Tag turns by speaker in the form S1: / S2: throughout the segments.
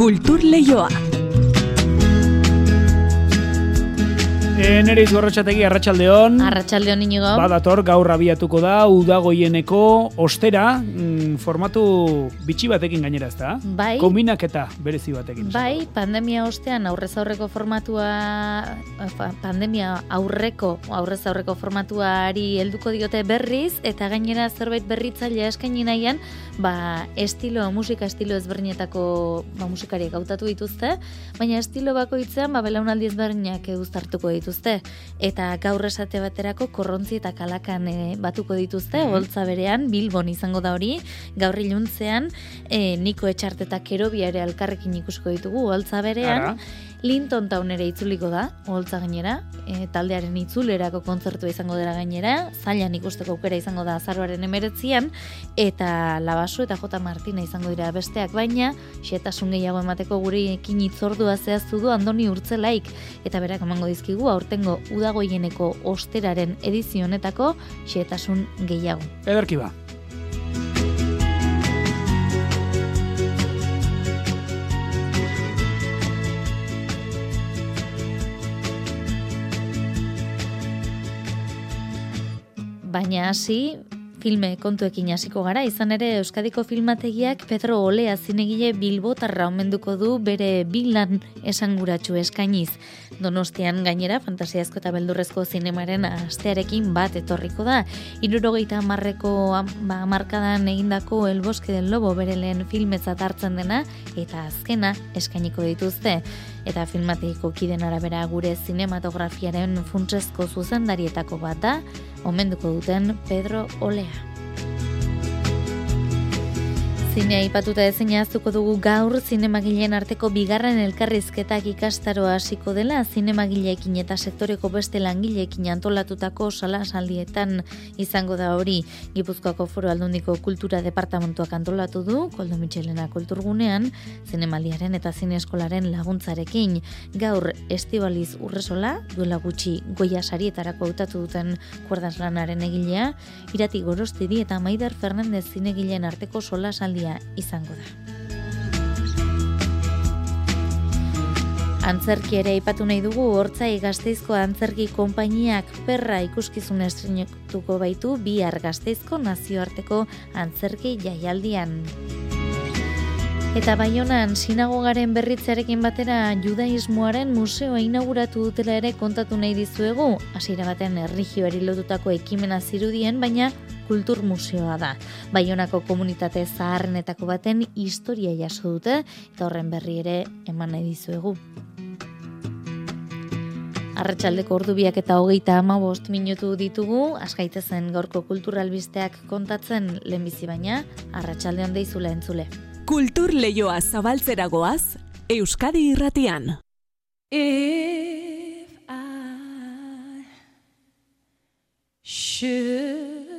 S1: Kultur Leioa.
S2: E, nere izgorrotxategi, arratsaldeon.
S3: Arratxaldeon inigo.
S2: Badator, gaur abiatuko da, udagoieneko ostera, mm, formatu bitxi batekin gainera ez da?
S3: Bai.
S2: Kombinak eta berezi batekin.
S3: Bai, pandemia ostean aurrez aurreko formatua, pandemia aurreko, aurrez aurreko formatuari helduko diote berriz, eta gainera zerbait berritzailea eskaini nahian, ba, estilo, musika estilo ezberdinetako ba, musikariak hautatu dituzte, baina estilo bakoitzean, ba, belaunaldi ezberdinak uztartuko dituzte dituzte. Eta gaur esate baterako korrontzi eta kalakan e, batuko dituzte mm holtza berean Bilbon izango da hori. Gaur iluntzean e, Niko Etxarte eta Kerobia ere alkarrekin ikusko ditugu holtza berean Linton Town ere itzuliko da, holtza gainera, e, taldearen itzulerako kontzertua izango dela gainera, zailan ikusteko aukera izango da azaroaren emeretzian, eta Labaso eta J. Martina izango dira besteak baina, xetasun gehiago emateko gure ekin itzordua zehaztu du Andoni Urtzelaik, eta berak emango dizkigu aurtengo udagoieneko osteraren edizionetako xetasun gehiago.
S2: Ederki ba.
S3: Baina hasi filme kontuekin hasiko gara, izan ere Euskadiko filmategiak Pedro Olea zinegile Bilbotarra omenduko du bere bilan esanguratsu eskainiz. Donostian gainera fantasiazko eta beldurrezko zinemaren astearekin bat etorriko da. Irurogeita marreko ba, markadan egindako El Boske del Lobo bere lehen filmezat hartzen dena eta azkena eskainiko dituzte eta filmategiko kiden arabera gure zinematografiaren funtsezko zuzendarietako bat da, omenduko duten Pedro Olea. Zinea ipatuta ezin aztuko dugu gaur zinemagileen arteko bigarren elkarrizketak ikastaroa hasiko dela zinemagileekin eta sektoreko beste langileekin antolatutako salasaldietan izango da hori. Gipuzkoako Foro Aldundiko Kultura Departamentuak antolatu du Koldo Michelena Kulturgunean zinemaldiaren eta zineskolaren laguntzarekin. Gaur Estibaliz Urresola duela gutxi Goia sarietarako hautatu duten kuerdas lanaren egilea Irati Gorostidi eta Maider Fernandez zinegileen arteko solasaldi izango da. Antzerki ere ipatu nahi dugu hortzai gazteizko antzerki konpainiak perra ikuskizun estrenetuko baitu bihar gazteizko nazioarteko antzerki jaialdian. Eta baionan sinagogaren berritzearekin batera judaismoaren museoa inauguratu dutela ere kontatu nahi dizuegu, hasiera baten erlijioari lotutako ekimena zirudien, baina kultur museoa da. Baionako komunitate zaharrenetako baten historia jaso dute eta horren berri ere eman nahi dizuegu. Arratxaldeko ordubiak eta hogeita ama bost minutu ditugu, askaitezen gaurko kulturalbisteak kontatzen lehenbizi baina, arratsaldean deizula entzule.
S1: Kultur lehioa zabaltzeragoaz, Euskadi irratian. If I should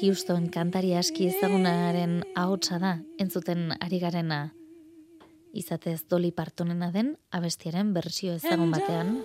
S3: Houston kantari aski ezagunaren ahotsa da, entzuten ari garena. Izatez Dolly Partonena den abestiaren bersio ezagun batean.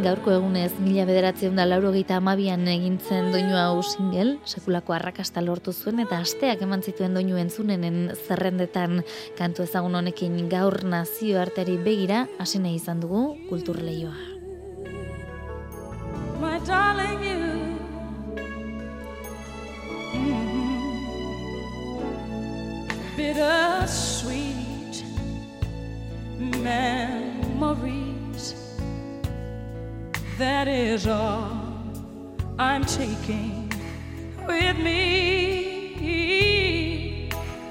S3: Gaurko egunez mila bederatzen da lauro amabian egintzen doinu hau singel, sekulako arrakasta lortu zuen eta asteak eman zituen doinu entzunenen zerrendetan. Kantu ezagun honekin gaur nazio arteri begira hasi nahi izan dugu kultur lehioa. My darling you. Bitter sweet memory that is all I'm taking with me.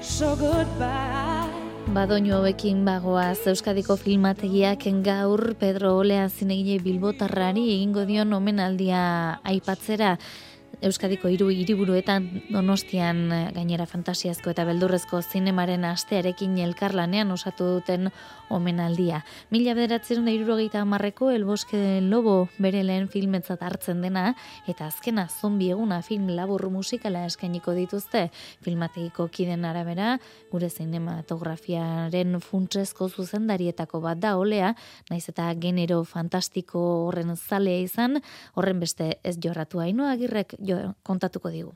S3: So goodbye. Badoinu hauekin bagoaz Euskadiko filmategiak gaur Pedro Olea zinegile bilbotarrari egingo dion omenaldia aipatzera Euskadiko hiru hiriburuetan Donostian eh, gainera fantasiazko eta beldurrezko zinemaren astearekin elkarlanean osatu duten omenaldia. Mila bederatzen da irurogeita amarreko El Bosque del Lobo bere lehen filmetzat hartzen dena, eta azkena zombi eguna film labur musikala eskainiko dituzte filmategiko kiden arabera, gure zinematografiaren funtsezko zuzendarietako bat da olea, naiz eta genero fantastiko horren zalea izan, horren beste ez jorratu haino agirrek jo, kontatuko digu.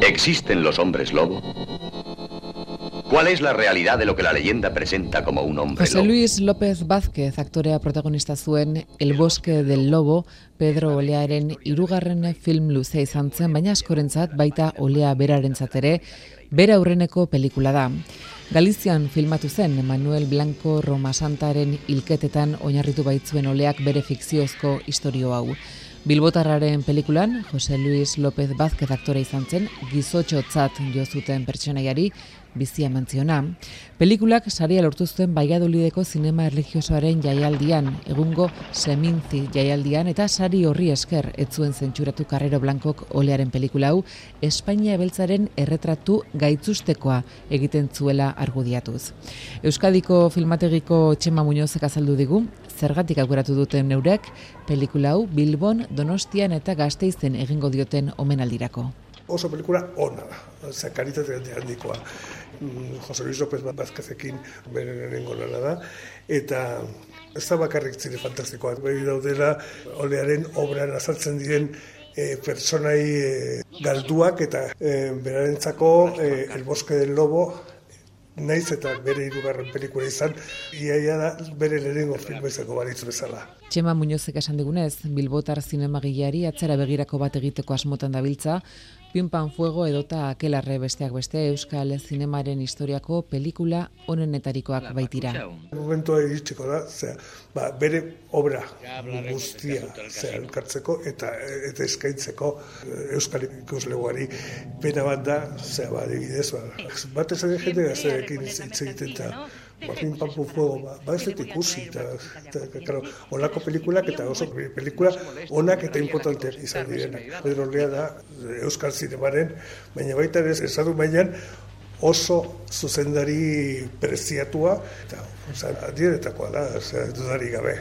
S4: ¿Existen los hombres lobo? ¿Cuál es la realidad de lo que la leyenda presenta como un hombre
S5: José? Luis López Vázquez, aktorea protagonista zuen El Bosque del Lobo, Pedro Olearen irugarren film luzea izan zen, baina askorentzat baita Olea berarentzat ere, bera aurreneko pelikula da. Galizian filmatu zen Manuel Blanco Romasantaren hilketetan oinarritu baitzuen oleak bere fikziozko istorio hau. Bilbotarraren pelikulan, José Luis López Vázquez aktore izan zen, gizotxotzat jo zuten pertsonaiari, bizia eman ziona. Pelikulak saria lortu zuen Baiadolideko zinema erligiosoaren jaialdian, egungo semintzi jaialdian, eta sari horri esker ez zuen zentsuratu Carrero Blancok olearen pelikula hau, Espainia beltzaren erretratu gaitzustekoa egiten zuela argudiatuz. Euskadiko filmategiko Txema Muñozek azaldu digu, zergatik aukeratu duten neurek, pelikula hau Bilbon, Donostian eta Gasteizen egingo dioten omenaldirako.
S6: oso pelikula ona da, handi- handikoa. Mm, Jose Luis López Vázquezekin bere lana da, eta ez da bakarrik zire fantastikoak, behi daudela olearen obran azaltzen diren e, personai e, galduak eta e, berarentzako e, El Bosque del Lobo naiz eta bere hirugarren pelikula izan, iaia da bere lehenengo filma izango balitz bezala.
S5: Txema Muñozek esan digunez, Bilbotar zinemagileari atzera begirako bat egiteko asmotan dabiltza, Pinpan Fuego edota Akelarre besteak beste Euskal Zinemaren historiako pelikula onenetarikoak baitira.
S6: momentua iritsiko da, zera, ba, bere obra guztia zera, elkartzeko eta eta eskaintzeko eh, euskal ikusleguari pena bat da, zera, ba, adibidez, ba, bat esan jende gazterekin hitz egiten eta Martin Pampu Fuego, ba, dut ikusi, eta, eta, claro, olako pelikulak eta oso pelikula onak eta importanteak izan direnak. Pedro Lea da Euskal Zinemaren, baina baita ere esadu mailan oso zuzendari preziatua, eta oza, adieretakoa da, oza, dudari gabe.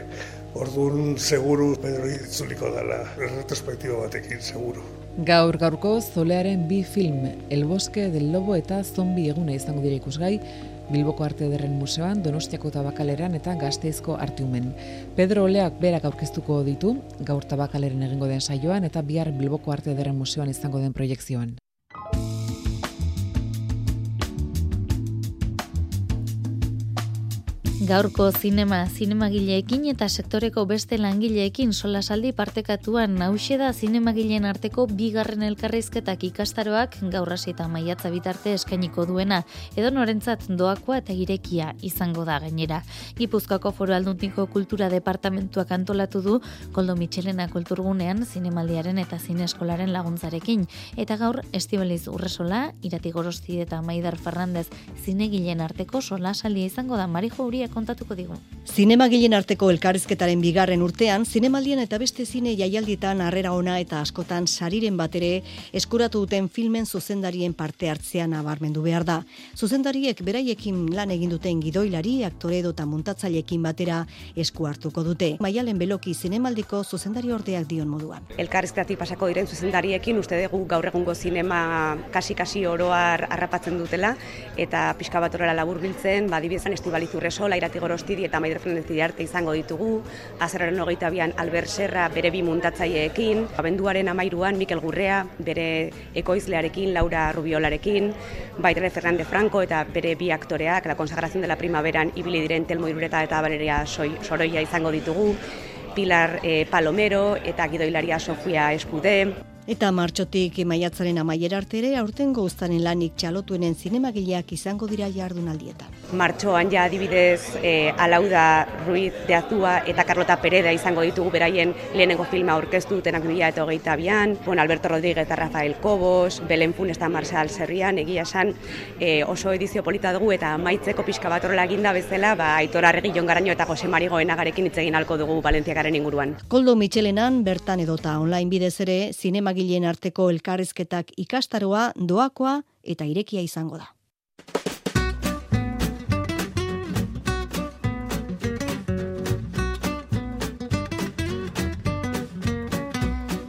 S6: Orduan, seguru, Pedro itzuliko dela, retrospektibo batekin, seguru.
S5: Gaur gaurko zolearen bi film, El Bosque del Lobo eta Zombi eguna izango dira ikusgai, Bilboko Arte Ederren Museoan, Donostiako Tabakaleran eta Gazteizko Artiumen. Pedro Oleak berak aurkeztuko ditu, gaur Tabakaleren egingo den saioan eta bihar Bilboko Arte Ederren Museoan izango den proiektzioan.
S3: Gaurko zinema, zinemagileekin eta sektoreko beste langileekin solasaldi partekatuan hause da zinemagileen arteko bigarren elkarrizketak ikastaroak gaur hasi eta maiatza bitarte eskainiko duena, edo norentzat doakoa eta irekia izango da gainera. Gipuzkoako foru alduntiko kultura departamentuak antolatu du Koldo Michelena kulturgunean zinemaldiaren eta zineskolaren laguntzarekin. Eta gaur Estibaliz Urresola, Irati Gorosti eta Maider Fernandez zinegileen arteko solasaldia izango da Marijo Uria kontatuko digu.
S7: Zinemagileen arteko elkarrizketaren bigarren urtean, zinemaldien eta beste zine jaialdietan harrera ona eta askotan sariren batere eskuratu duten filmen zuzendarien parte hartzean nabarmendu behar da. Zuzendariek beraiekin lan egin duten gidoilari, aktore edo eta muntatzaileekin batera esku hartuko dute. Maialen Beloki zinemaldiko zuzendari ordeak dion moduan.
S8: elkarrizketatik pasako diren zuzendariekin uste dugu gaur egungo zinema kasi-kasi oroar harrapatzen dutela eta pixka bat horrela laburbiltzen, ba, adibidezan Estibaliz Urresola, Irati Gorostidi eta Maider Fernandez arte izango ditugu, azararen hogeita bian Albert Serra bere bi muntatzaileekin, abenduaren amairuan Mikel Gurrea bere ekoizlearekin, Laura Rubiolarekin, baita Fernandez Franco eta bere bi aktoreak, la consagración de la primaveran ibili diren Telmo Irureta eta Valeria Soroia izango ditugu, Pilar eh, Palomero eta gidoilaria Sofia Eskude,
S7: Eta martxotik maiatzaren amaiera arte ere aurtengo uztanen lanik txalotuenen zinemagileak izango dira jardunaldietan.
S8: Martxoan ja adibidez e, Alauda Ruiz de Azua eta Carlota Pereda izango ditugu beraien lehenengo filma aurkeztu dutenak bila eta hogeita bian, bueno, Alberto Rodríguez eta Rafael Cobos, Belen Funes eta Marshall Serrian, egia esan e, oso edizio polita dugu eta maitzeko pixka bat horrela eginda bezala, ba, Aitor Arregi Jon Garaño eta Jose Mari Goenagarekin hitz egin halko dugu Valentziakaren inguruan.
S7: Koldo Michelenan bertan edota online bidez ere zinemagileak eragileen arteko elkarrizketak ikastaroa doakoa eta irekia izango da.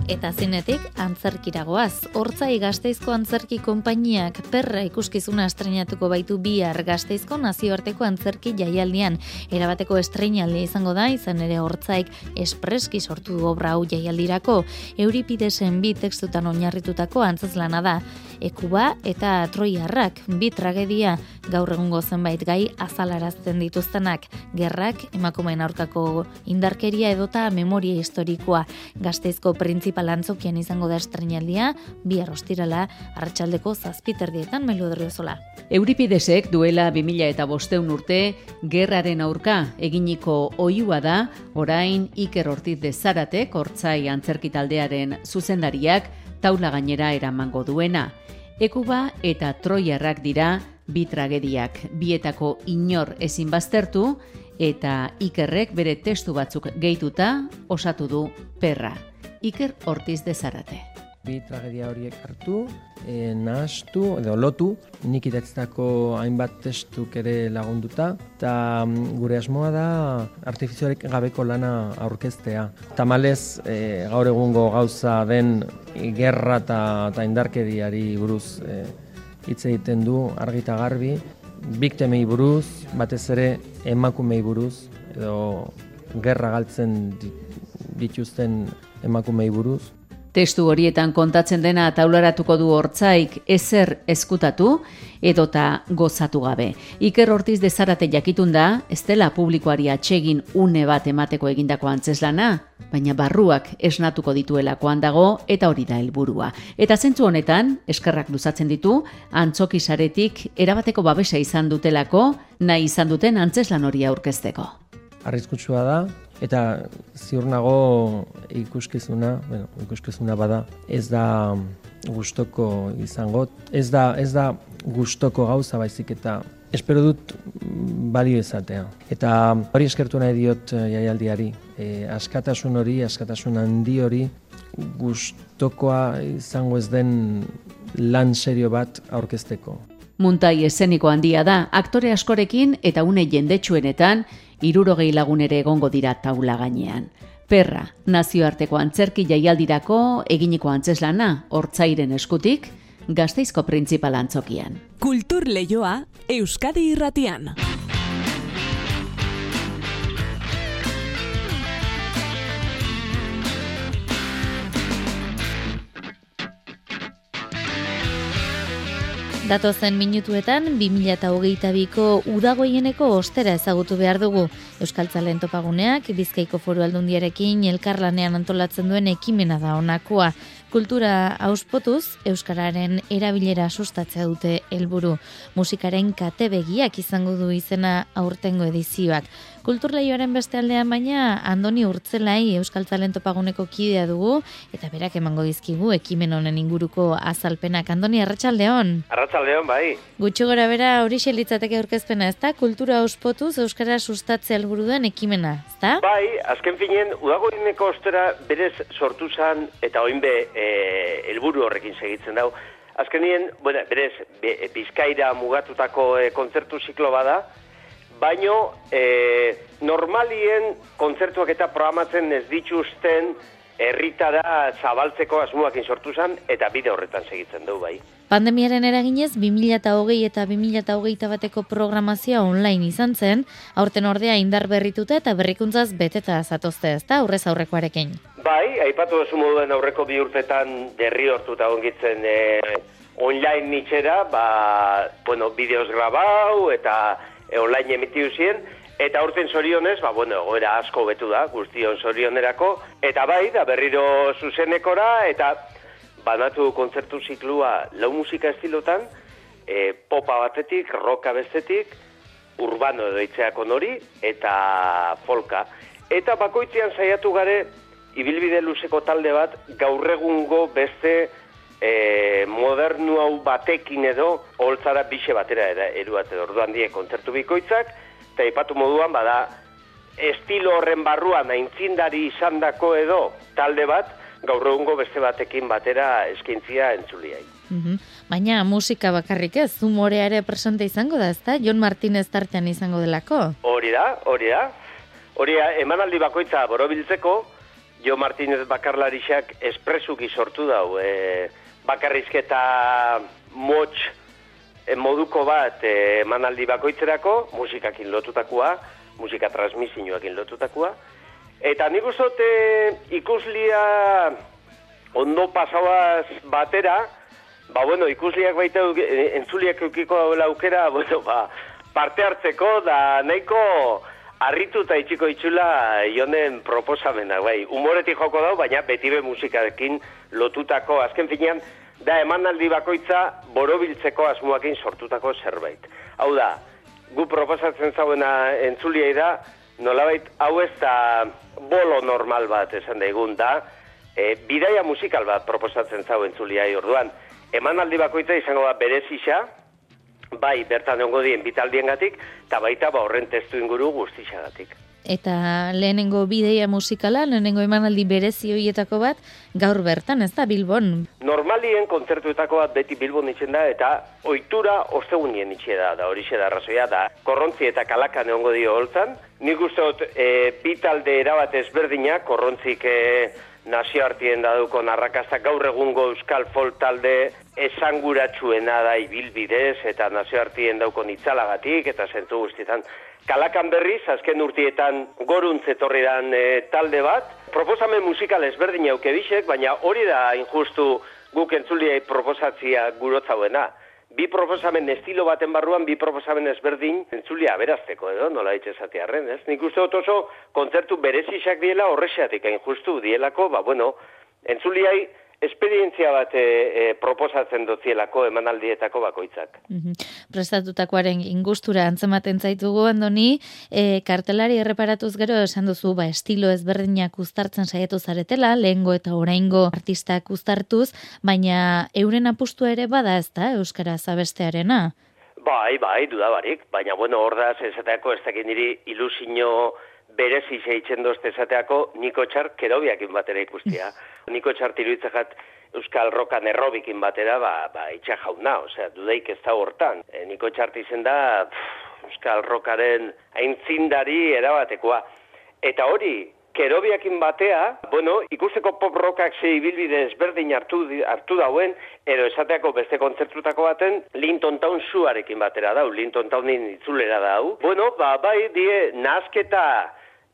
S3: Eta zinetik antzerkiragoaz. Hortzai gazteizko antzerki konpainiak perra ikuskizuna estrenatuko baitu bihar gazteizko nazioarteko antzerki jaialdian. Erabateko estrenaldi izango da, izan ere hortzaik espreski sortu obra hau jaialdirako. Euripidesen bi tekstutan oinarritutako antzazlana da. Ekuba eta Troiarrak bi tragedia gaur egungo zenbait gai azalarazten dituztenak. Gerrak, emakumeen aurkako indarkeria edota memoria historikoa. Gazteizko printzipal antzokian izango da estrenaldia, bi arrostirala, arratsaldeko zazpiterdietan melodoriozola.
S9: Euripidesek duela 2000 eta bosteun urte, gerraren aurka eginiko oiua da, orain Iker Ortiz de Zaratek, hortzai antzerkitaldearen zuzendariak, taula gainera eramango duena. Ekuba eta Troiarrak dira bi tragediak, bietako inor ezin baztertu, eta Ikerrek bere testu batzuk gehituta osatu du perra. Iker Ortiz de Zarate.
S10: Bi tragedia horiek hartu, e, nahastu, edo lotu, nik idatztako hainbat testuk ere lagunduta, eta mm, gure asmoa da artifizioarek gabeko lana aurkeztea. Tamalez, e, gaur egungo gauza den gerra eta indarkediari buruz e, hitz egiten du argita garbi, biktemei buruz, batez ere emakumei buruz, edo gerra galtzen dituzten emakumei buruz.
S9: Testu horietan kontatzen dena taularatuko du hortzaik ezer eskutatu edota gozatu gabe. Iker Ortiz de Zarate jakitun da, ez dela publikoari atsegin une bat emateko egindako antzeslana, baina barruak esnatuko dituelakoan dago eta hori da helburua. Eta zentzu honetan, eskerrak luzatzen ditu, antzoki saretik erabateko babesa izan dutelako, nahi izan duten antzeslan hori aurkezteko.
S10: Arrizkutsua da, Eta ziur nago ikuskizuna, bueno, ikuskizuna bada, ez da gustoko izango, ez da, ez da gustoko gauza baizik eta espero dut balio izatea. Eta hori eskertu nahi diot eh, jaialdiari, e, askatasun hori, askatasun handi hori, gustokoa izango ez den lan serio bat aurkezteko.
S9: Muntai eseniko handia da, aktore askorekin eta une jendetsuenetan, irurogei lagun ere egongo dira taula gainean. Perra, nazioarteko antzerki jaialdirako eginiko antzeslana, hortzairen eskutik, gazteizko printzipal antzokian.
S11: Kultur lehioa, Euskadi irratian.
S3: Datozen minutuetan, 2008ko udagoieneko ostera ezagutu behar dugu. Euskaltzalen topaguneak, Bizkaiko foru aldundiarekin elkarlanean antolatzen duen ekimena da honakoa. Kultura auspotuz, Euskararen erabilera sustatzea dute helburu. Musikaren katebegiak izango du izena aurtengo edizioak. Kulturleioaren beste aldean baina Andoni Urtzelai Euskal Talento Paguneko kidea dugu eta berak emango dizkigu ekimen honen inguruko azalpenak. Andoni Arratsaldeon.
S12: Arratsaldeon bai.
S3: Gutxo gora bera hori litzateke aurkezpena, ezta? Kultura ospotuz euskara sustatzea helburu den ekimena, ezta?
S12: Bai, azken finean udagoineko ostera berez sortu zan eta oinbe eh helburu horrekin segitzen dau. Azkenien, bueno, berez Bizkaira mugatutako e, kontzertu ziklo bada, baino e, normalien kontzertuak eta programatzen ez dituzten herritara zabaltzeko asmoakin sortu zen eta bide horretan segitzen du bai.
S3: Pandemiaren eraginez 2020 eta 2021 bateko programazioa online izan zen, aurten ordea indar berrituta eta berrikuntzaz beteta zatozte ezta aurrez aurrekoarekin.
S12: Bai, aipatu duzu moduen aurreko bi urtetan derri hortuta ongitzen e, online nitxera, ba, bueno, bideos grabau eta e, online emitiu ziren, eta urten zorionez, ba, bueno, goera asko betu da, guztion zorionerako, eta bai, da berriro zuzenekora, eta banatu kontzertu ziklua lau musika estilotan, e, popa batetik, roka bestetik, urbano edo itzeako nori, eta folka. Eta bakoitzean saiatu gare, ibilbide luzeko talde bat, gaur egungo beste e, modernu hau batekin edo holtzara bixe batera era eruat orduan die kontzertu bikoitzak eta ipatu moduan bada estilo horren barruan aintzindari izandako edo talde bat gaur egungo beste batekin batera eskintzia entzuliai.
S3: Mhm. Baina musika bakarrik ez, humorea ere presente izango da, ezta? Jon Martinez tartean izango delako.
S12: Hori da, hori da. Hori da, emanaldi bakoitza borobiltzeko, Jo Martinez bakarlarixak espresuki sortu dau. E, bakarrizketa motx e, moduko bat e, emanaldi bakoitzerako, musikakin lotutakoa, musika transmisioakin lotutakoa. Eta nik uzot e, ikuslia ondo pasauaz batera, ba bueno, ikusliak baita entzuliak eukiko daula aukera, bueno, ba, parte hartzeko da nahiko harritu eta itxiko itxula jonen proposamena, bai. Humoretik joko dau, baina beti be musikarekin lotutako, azken finean, da emanaldi bakoitza borobiltzeko asmoakin sortutako zerbait. Hau da, gu proposatzen zauena entzuliai da, nolabait hau ez da bolo normal bat esan daigun da, e, bidaia musikal bat proposatzen zau entzuliai orduan. Emanaldi bakoitza izango da berezisa, bai bertan ongo dien bitaldien gatik, eta baita ba horren testu inguru guztixagatik.
S3: Eta lehenengo bideia musikala, lehenengo emanaldi berezi horietako bat, gaur bertan, ez da, Bilbon?
S12: Normalien kontzertuetako bat beti Bilbon itxen da, eta ohitura ostegunien itxe da, da hori da arrazoia da. Korrontzi eta kalakan egongo dio holtzan. Nik uste dut, e, bitalde erabat ezberdina, korrontzik e, nazioartien daduko narrakazta gaur egungo euskal folk talde esanguratsuena da ibilbidez eta nazioartien dauko nitzalagatik eta zentu guztietan. Kalakan berriz, azken urtietan goruntz etorri dan e, talde bat, proposamen musikal ezberdin auke bisek, baina hori da injustu guk entzuliai proposatzia gurotzauena bi proposamen estilo baten barruan, bi proposamen ezberdin entzulia berazteko, edo, nola ditxe zatearen, ez? Nik uste oso kontzertu berezixak diela horrexeatik hain justu dielako, ba, bueno, entzuliai esperientzia bat e, e, proposatzen dutzielako emanaldietako bakoitzak.
S3: Mm Prestatutakoaren ingustura antzematen zaitugu andoni, e, kartelari erreparatuz gero esan duzu, ba, estilo ezberdinak uztartzen saiatu zaretela, lehengo eta oraingo artistak uztartuz, baina euren apustu ere bada ez da, Euskara zabestearena?
S12: Bai, bai, dudabarik, baina bueno, hor da, esateako ez dakit niri ilusino berezi zeitzen dozte esateako Niko Txar kerobiakin batera ikustia. Niko Txar tiruitzak Euskal Rokan errobikin batera, ba, ba itxa jauna, osea, dudaik ez da hortan. E, Niko Txart izen da, Euskal Rokaren aintzindari erabatekoa. Eta hori, kerobiakin batea, bueno, ikusteko pop rockak ze ibilbide ezberdin hartu, hartu dauen, edo esateako beste kontzertutako baten, Linton Town zuarekin batera dau, Linton Townin itzulera dau. Bueno, ba, bai, die, nazketa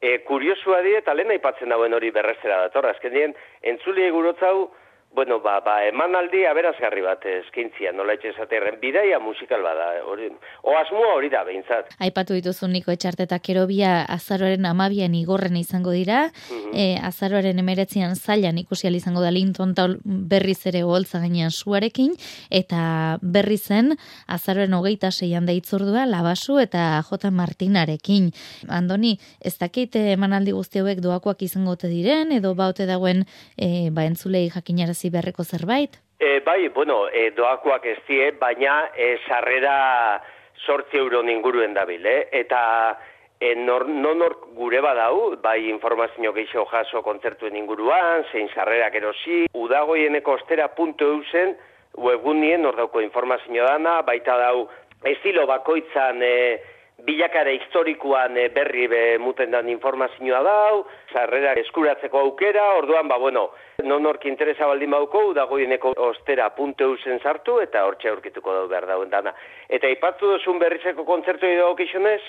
S12: e, kuriosua die, eta lehen aipatzen dauen hori berrezera dator, azken dien, entzuli egurotzau, Bueno, ba, ba, emanaldi aberazgarri bat eskintzia, nola etxe esaterren, bidaia musikal bada, hori, o asmoa hori da, behintzat.
S3: Aipatu dituzu niko etxarteta kerobia azaroaren amabian igorren izango dira, mm azaroaren emeretzian zailan ikusial izango da linton berriz ere holtza gainean suarekin, eta berri zen azaroaren hogeita seian deitzordua labasu eta J. Martinarekin. Andoni, ez dakite emanaldi guzti hauek doakoak izango te diren, edo baute dagoen e, ba, entzulei jakinara irabazi berreko zerbait?
S12: E, bai, bueno, e, doakoak ez die, baina e, sarrera sortzi euro ninguruen dabil, eh? eta e, nor, nonor gure badau, bai informazio gehiago jaso kontzertuen inguruan, zein sarrerak erosi, udagoieneko ostera puntu eusen, webgunien nor dauko informazio dana, baita dau estilo bakoitzan e, bilakara historikoan e, berri be, muten dan informazioa dau, sarrera eskuratzeko aukera, orduan, ba, bueno, non orki interesa baldin bauko, dagoeneko ostera punte usen sartu, eta hortxe aurkituko dau behar dauen dana. Eta ipatu duzun berrizeko kontzertu edo kixonez,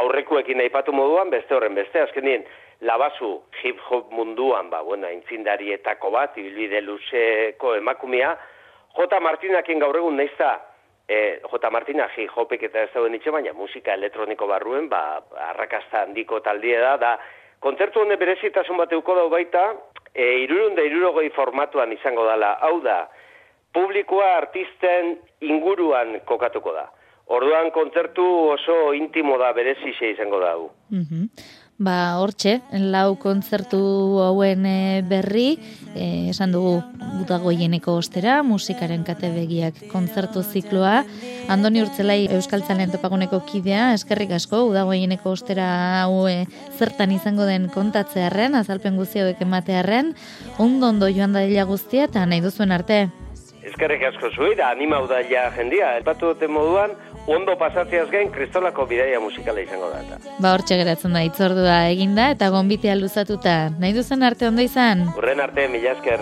S12: aurrekuekin aipatu moduan, beste horren beste, azken dien, labazu hip-hop munduan, ba, bueno, intzindarietako bat, ibilbide luzeko emakumia, J. Martinakin gaur egun neizta, e, J. Martina hip-hopik eta ez dauen itxe, baina musika elektroniko barruen, ba, arrakasta handiko taldie da, da, kontzertu honen berezitasun bat eukko dau baita, e, irurun da irurogoi formatuan izango dela. Hau da, publikoa artisten inguruan kokatuko da. Orduan kontzertu oso intimo da berezise izango da.
S3: Mm Ba, hortxe, lau kontzertu hauen e, berri, e, esan dugu utagoieneko ostera, musikaren katebegiak kontzertu zikloa, Andoni Urtzelai Euskaltzalen topaguneko kidea, eskerrik asko, udagoieneko ostera hau e, zertan izango den kontatzearen, azalpen guzti hauek ematearen, ondo ondo joan da guztia eta nahi duzuen arte.
S12: Eskerrik asko animau da ja jendia. Epatu dute moduan, ondo pasatziaz gain kristolako bidaia musikala izango da. Eta.
S3: Ba hortxe geratzen da, itzordua eginda eta gonbitea luzatuta. Nahi duzen arte ondo izan?
S12: Urren arte, mila esker.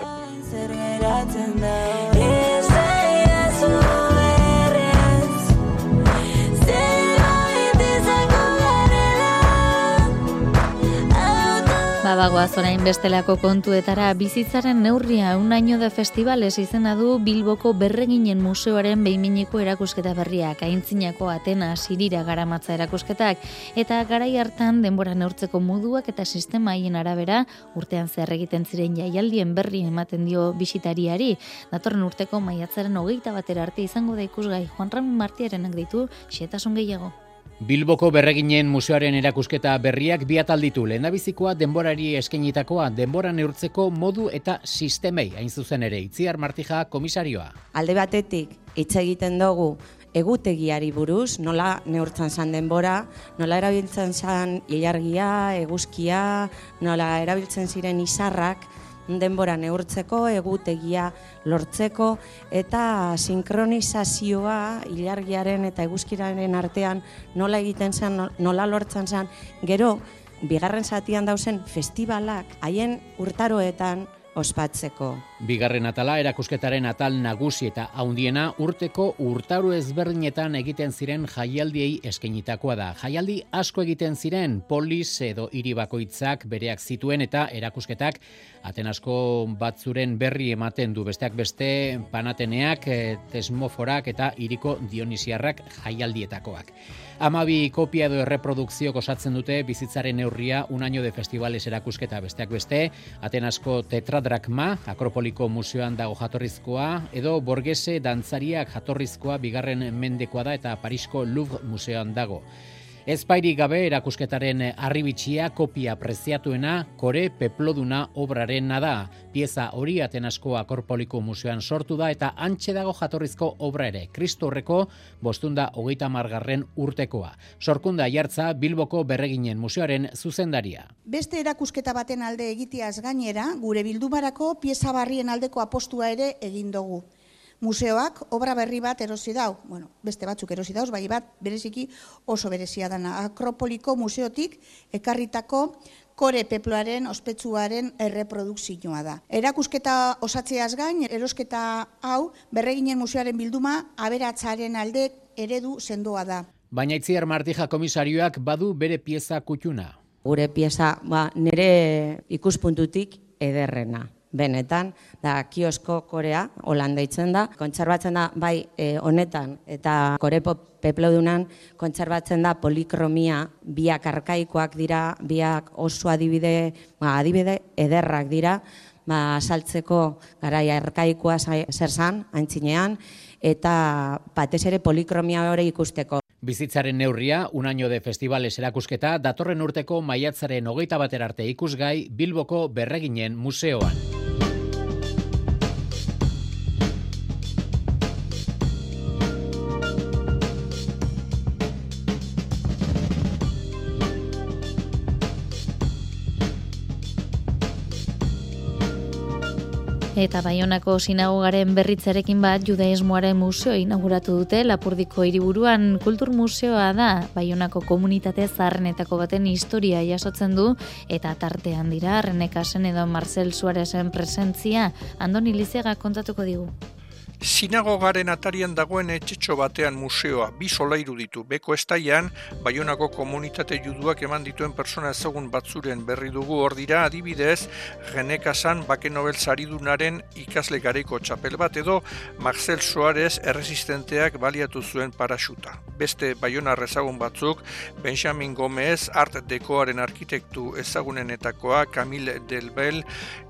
S3: Babagoa zorain bestelako kontuetara bizitzaren neurria un año de festivales izena du Bilboko berreginen museoaren behiminiko erakusketa berriak, aintzinako Atena sirira garamatza erakusketak, eta garai hartan denbora neurtzeko moduak eta sistema haien arabera urtean zer egiten ziren jaialdien berri ematen dio bisitariari, datorren urteko maiatzaren hogeita batera arte izango da ikusgai Juan Ramon Martiarenak ditu, xietasun gehiago.
S13: Bilboko berreginen museoaren erakusketa berriak bi atal ditu. Lehendabizikoa denborari eskenitakoa denbora neurtzeko modu eta sistemei hain zuzen ere Itziar Martija komisarioa.
S14: Alde batetik hitz egiten dugu egutegiari buruz, nola neurtzen zan denbora, nola erabiltzen zan ilargia, eguzkia, nola erabiltzen ziren izarrak, denbora neurtzeko, egutegia lortzeko, eta sinkronizazioa ilargiaren eta eguzkiraren artean nola egiten zen, nola lortzen zen, gero, bigarren zatian dauzen festivalak, haien urtaroetan, ospatzeko.
S13: Bigarren atala erakusketaren atal nagusi eta haundiena urteko urtaru ezberdinetan egiten ziren jaialdiei eskenitakoa da. Jaialdi asko egiten ziren polis edo hiri bakoitzak bereak zituen eta erakusketak atenasko batzuren berri ematen du besteak beste panateneak, eh, tesmoforak eta hiriko dionisiarrak jaialdietakoak. Amabi kopia edo erreprodukzio osatzen dute bizitzaren neurria un año de festivales erakusketa besteak beste, Atenasko tetradrakma, Akropoliko museoan dago jatorrizkoa, edo Borgese dantzariak jatorrizkoa bigarren mendekoa da eta Parisko Louvre museoan dago. Ezpairi gabe erakusketaren arribitxia kopia preziatuena kore peploduna obraren nada. Pieza hori atenasko akorpoliko museoan sortu da eta antxe dago jatorrizko obra ere. Kristo horreko bostunda hogeita margarren urtekoa. Sorkunda jartza Bilboko berreginen museoaren zuzendaria.
S15: Beste erakusketa baten alde egiteaz gainera, gure bildumarako pieza barrien aldeko apostua ere egin dugu museoak obra berri bat erosi dau, bueno, beste batzuk erosi dauz, bai bat bereziki oso berezia dana. Akropoliko museotik ekarritako kore peploaren ospetsuaren erreprodukzioa da. Erakusketa osatzeaz gain, erosketa hau berreginen museoaren bilduma aberatzaren alde eredu sendoa da.
S13: Baina itziar martija komisarioak badu bere pieza kutxuna.
S14: Gure pieza ba, nire ikuspuntutik ederrena benetan, da kiosko korea, holanda itzen da, kontserbatzen da bai e, honetan eta korepo peplodunan kontserbatzen da polikromia biak arkaikoak dira, biak oso adibide, ba, adibide ederrak dira, ba, saltzeko garai arkaikoa zer zan, antzinean, eta batez ere polikromia hori ikusteko.
S13: Bizitzaren neurria, un año de festivales erakusketa, datorren urteko maiatzaren hogeita bater arte ikusgai Bilboko berreginen museoan.
S3: Eta Baionako sinagogaren berritzarekin bat judaismoaren museo inauguratu dute Lapurdiko hiriburuan. Kultur museoa da Baionako komunitate zaharrenetako baten historia jasotzen du. Eta tartean dira Renekasen edo Marcel Suarezen presentzia. Andoni Lizega kontatuko digu.
S16: Sinagogaren atarian dagoen etxetxo batean museoa bi solairu ditu. Beko estaian, Baionako komunitate juduak eman dituen persona ezagun batzuren berri dugu hor dira adibidez, Genekasan Bake Nobel saridunaren ikasle gareiko txapel bat edo Marcel Soares erresistenteak baliatu zuen paraxuta. Beste Baiona ezagun batzuk, Benjamin Gomez, Art Dekoaren arkitektu ezagunenetakoa, Camille Delbel,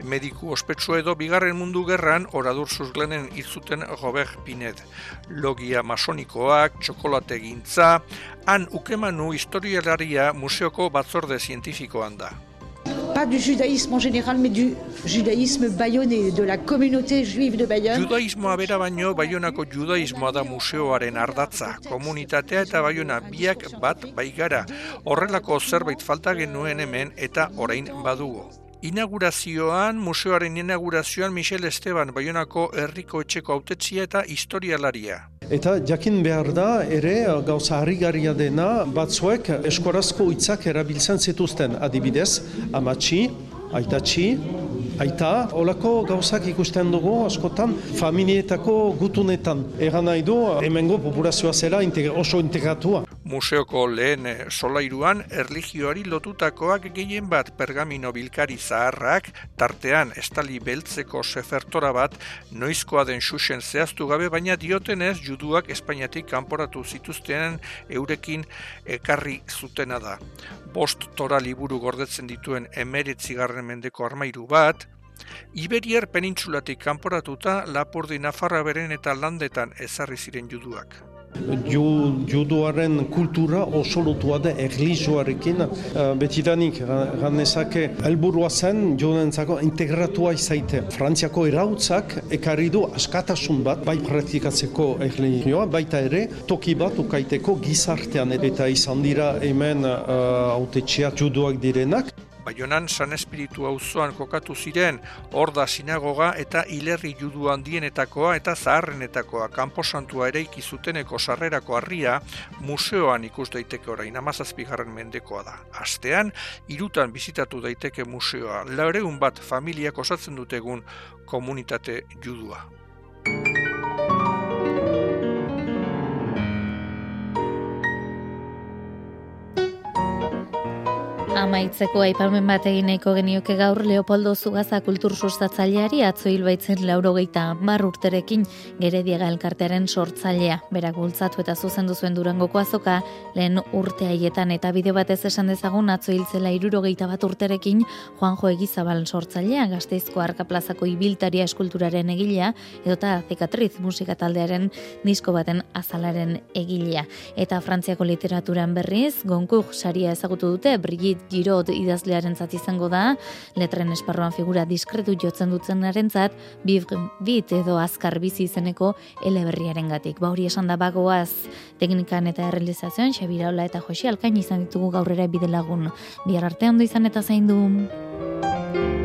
S16: mediku ospetsu edo bigarren mundu gerran oradur zuzglenen izuten zuen Robert Pinet. Logia masonikoak, txokolate gintza, han ukemanu historialaria museoko batzorde zientifikoan da.
S17: pas du judaïsme en général, mais du judaïsme bayonnais, de la communauté juive de Bayonne.
S16: Judaïsmoa bera baino, Bayonako judaïsmoa da museoaren ardatza. Komunitatea eta Bayona biak bat baigara. Horrelako zerbait falta genuen hemen eta orain badugu. Inaugurazioan, museoaren inaugurazioan Michel Esteban Bayonako herriko etxeko autetzia eta historialaria.
S18: Eta jakin behar da ere gauza harrigarria dena batzuek eskorazko hitzak erabiltzen zituzten adibidez, amatxi, aitatxi, aita, olako gauzak ikusten dugu askotan familietako gutunetan. Egan nahi du, hemengo populazioa zela oso integratua.
S16: Museoko lehen solairuan erligioari lotutakoak gehien bat pergamino bilkari zaharrak, tartean estali beltzeko sefertora bat, noizkoa den xuxen zehaztu gabe, baina diotenez juduak Espainiatik kanporatu zituztenen eurekin ekarri zutena da. Bost tora liburu gordetzen dituen emeretzigarren mendeko armairu bat, Iberiar penintzulatik kanporatuta Lapurdi Nafarra beren eta landetan ezarri ziren juduak
S18: juduaren kultura oso lotua da erlijioarekin. Uh, betidanik, ganezake, helburua zen judentzako integratua izaite. Frantziako erautzak ekarri du askatasun bat, bai praktikatzeko erlijioa, baita ere, toki bat ukaiteko gizartean. Eta izan dira hemen uh, autetxeak juduak direnak.
S16: Baionan San Espiritu auzoan kokatu ziren, hor da sinagoga eta hilerri judu handienetakoa eta zaharrenetakoa kanposantua ere ikizuteneko sarrerako harria museoan ikus daiteke orain amazazpigarren mendekoa da. Astean, irutan bizitatu daiteke museoa, laureun bat familiak osatzen dutegun komunitate judua.
S3: Amaitzeko aipamen bat egin nahiko genioke gaur Leopoldo Zugaza kultur sustatzaileari atzo hilbaitzen laurogeita mar urterekin gerediaga elkartearen sortzailea. Berak bultzatu eta zuzendu zuen durangoko azoka lehen urte haietan eta bide batez esan dezagun atzo hiltzela irurogeita bat urterekin Juanjo Egizabal sortzailea gazteizko arka plazako ibiltaria eskulturaren egilea edota zikatriz musika taldearen disko baten azalaren egilea. Eta Frantziako literaturan berriz, gonkuk saria ezagutu dute Brigitte Girot idazlearen zat izango da, letren esparroan figura diskretu jotzen dutzen zat, bit edo azkar bizi izeneko eleberriaren gatik. Ba hori esan da bagoaz teknikan eta realizazioan, Xabira eta Josi Alkain izan ditugu gaurrera bide lagun. Bihar arte ondo izan eta zain du.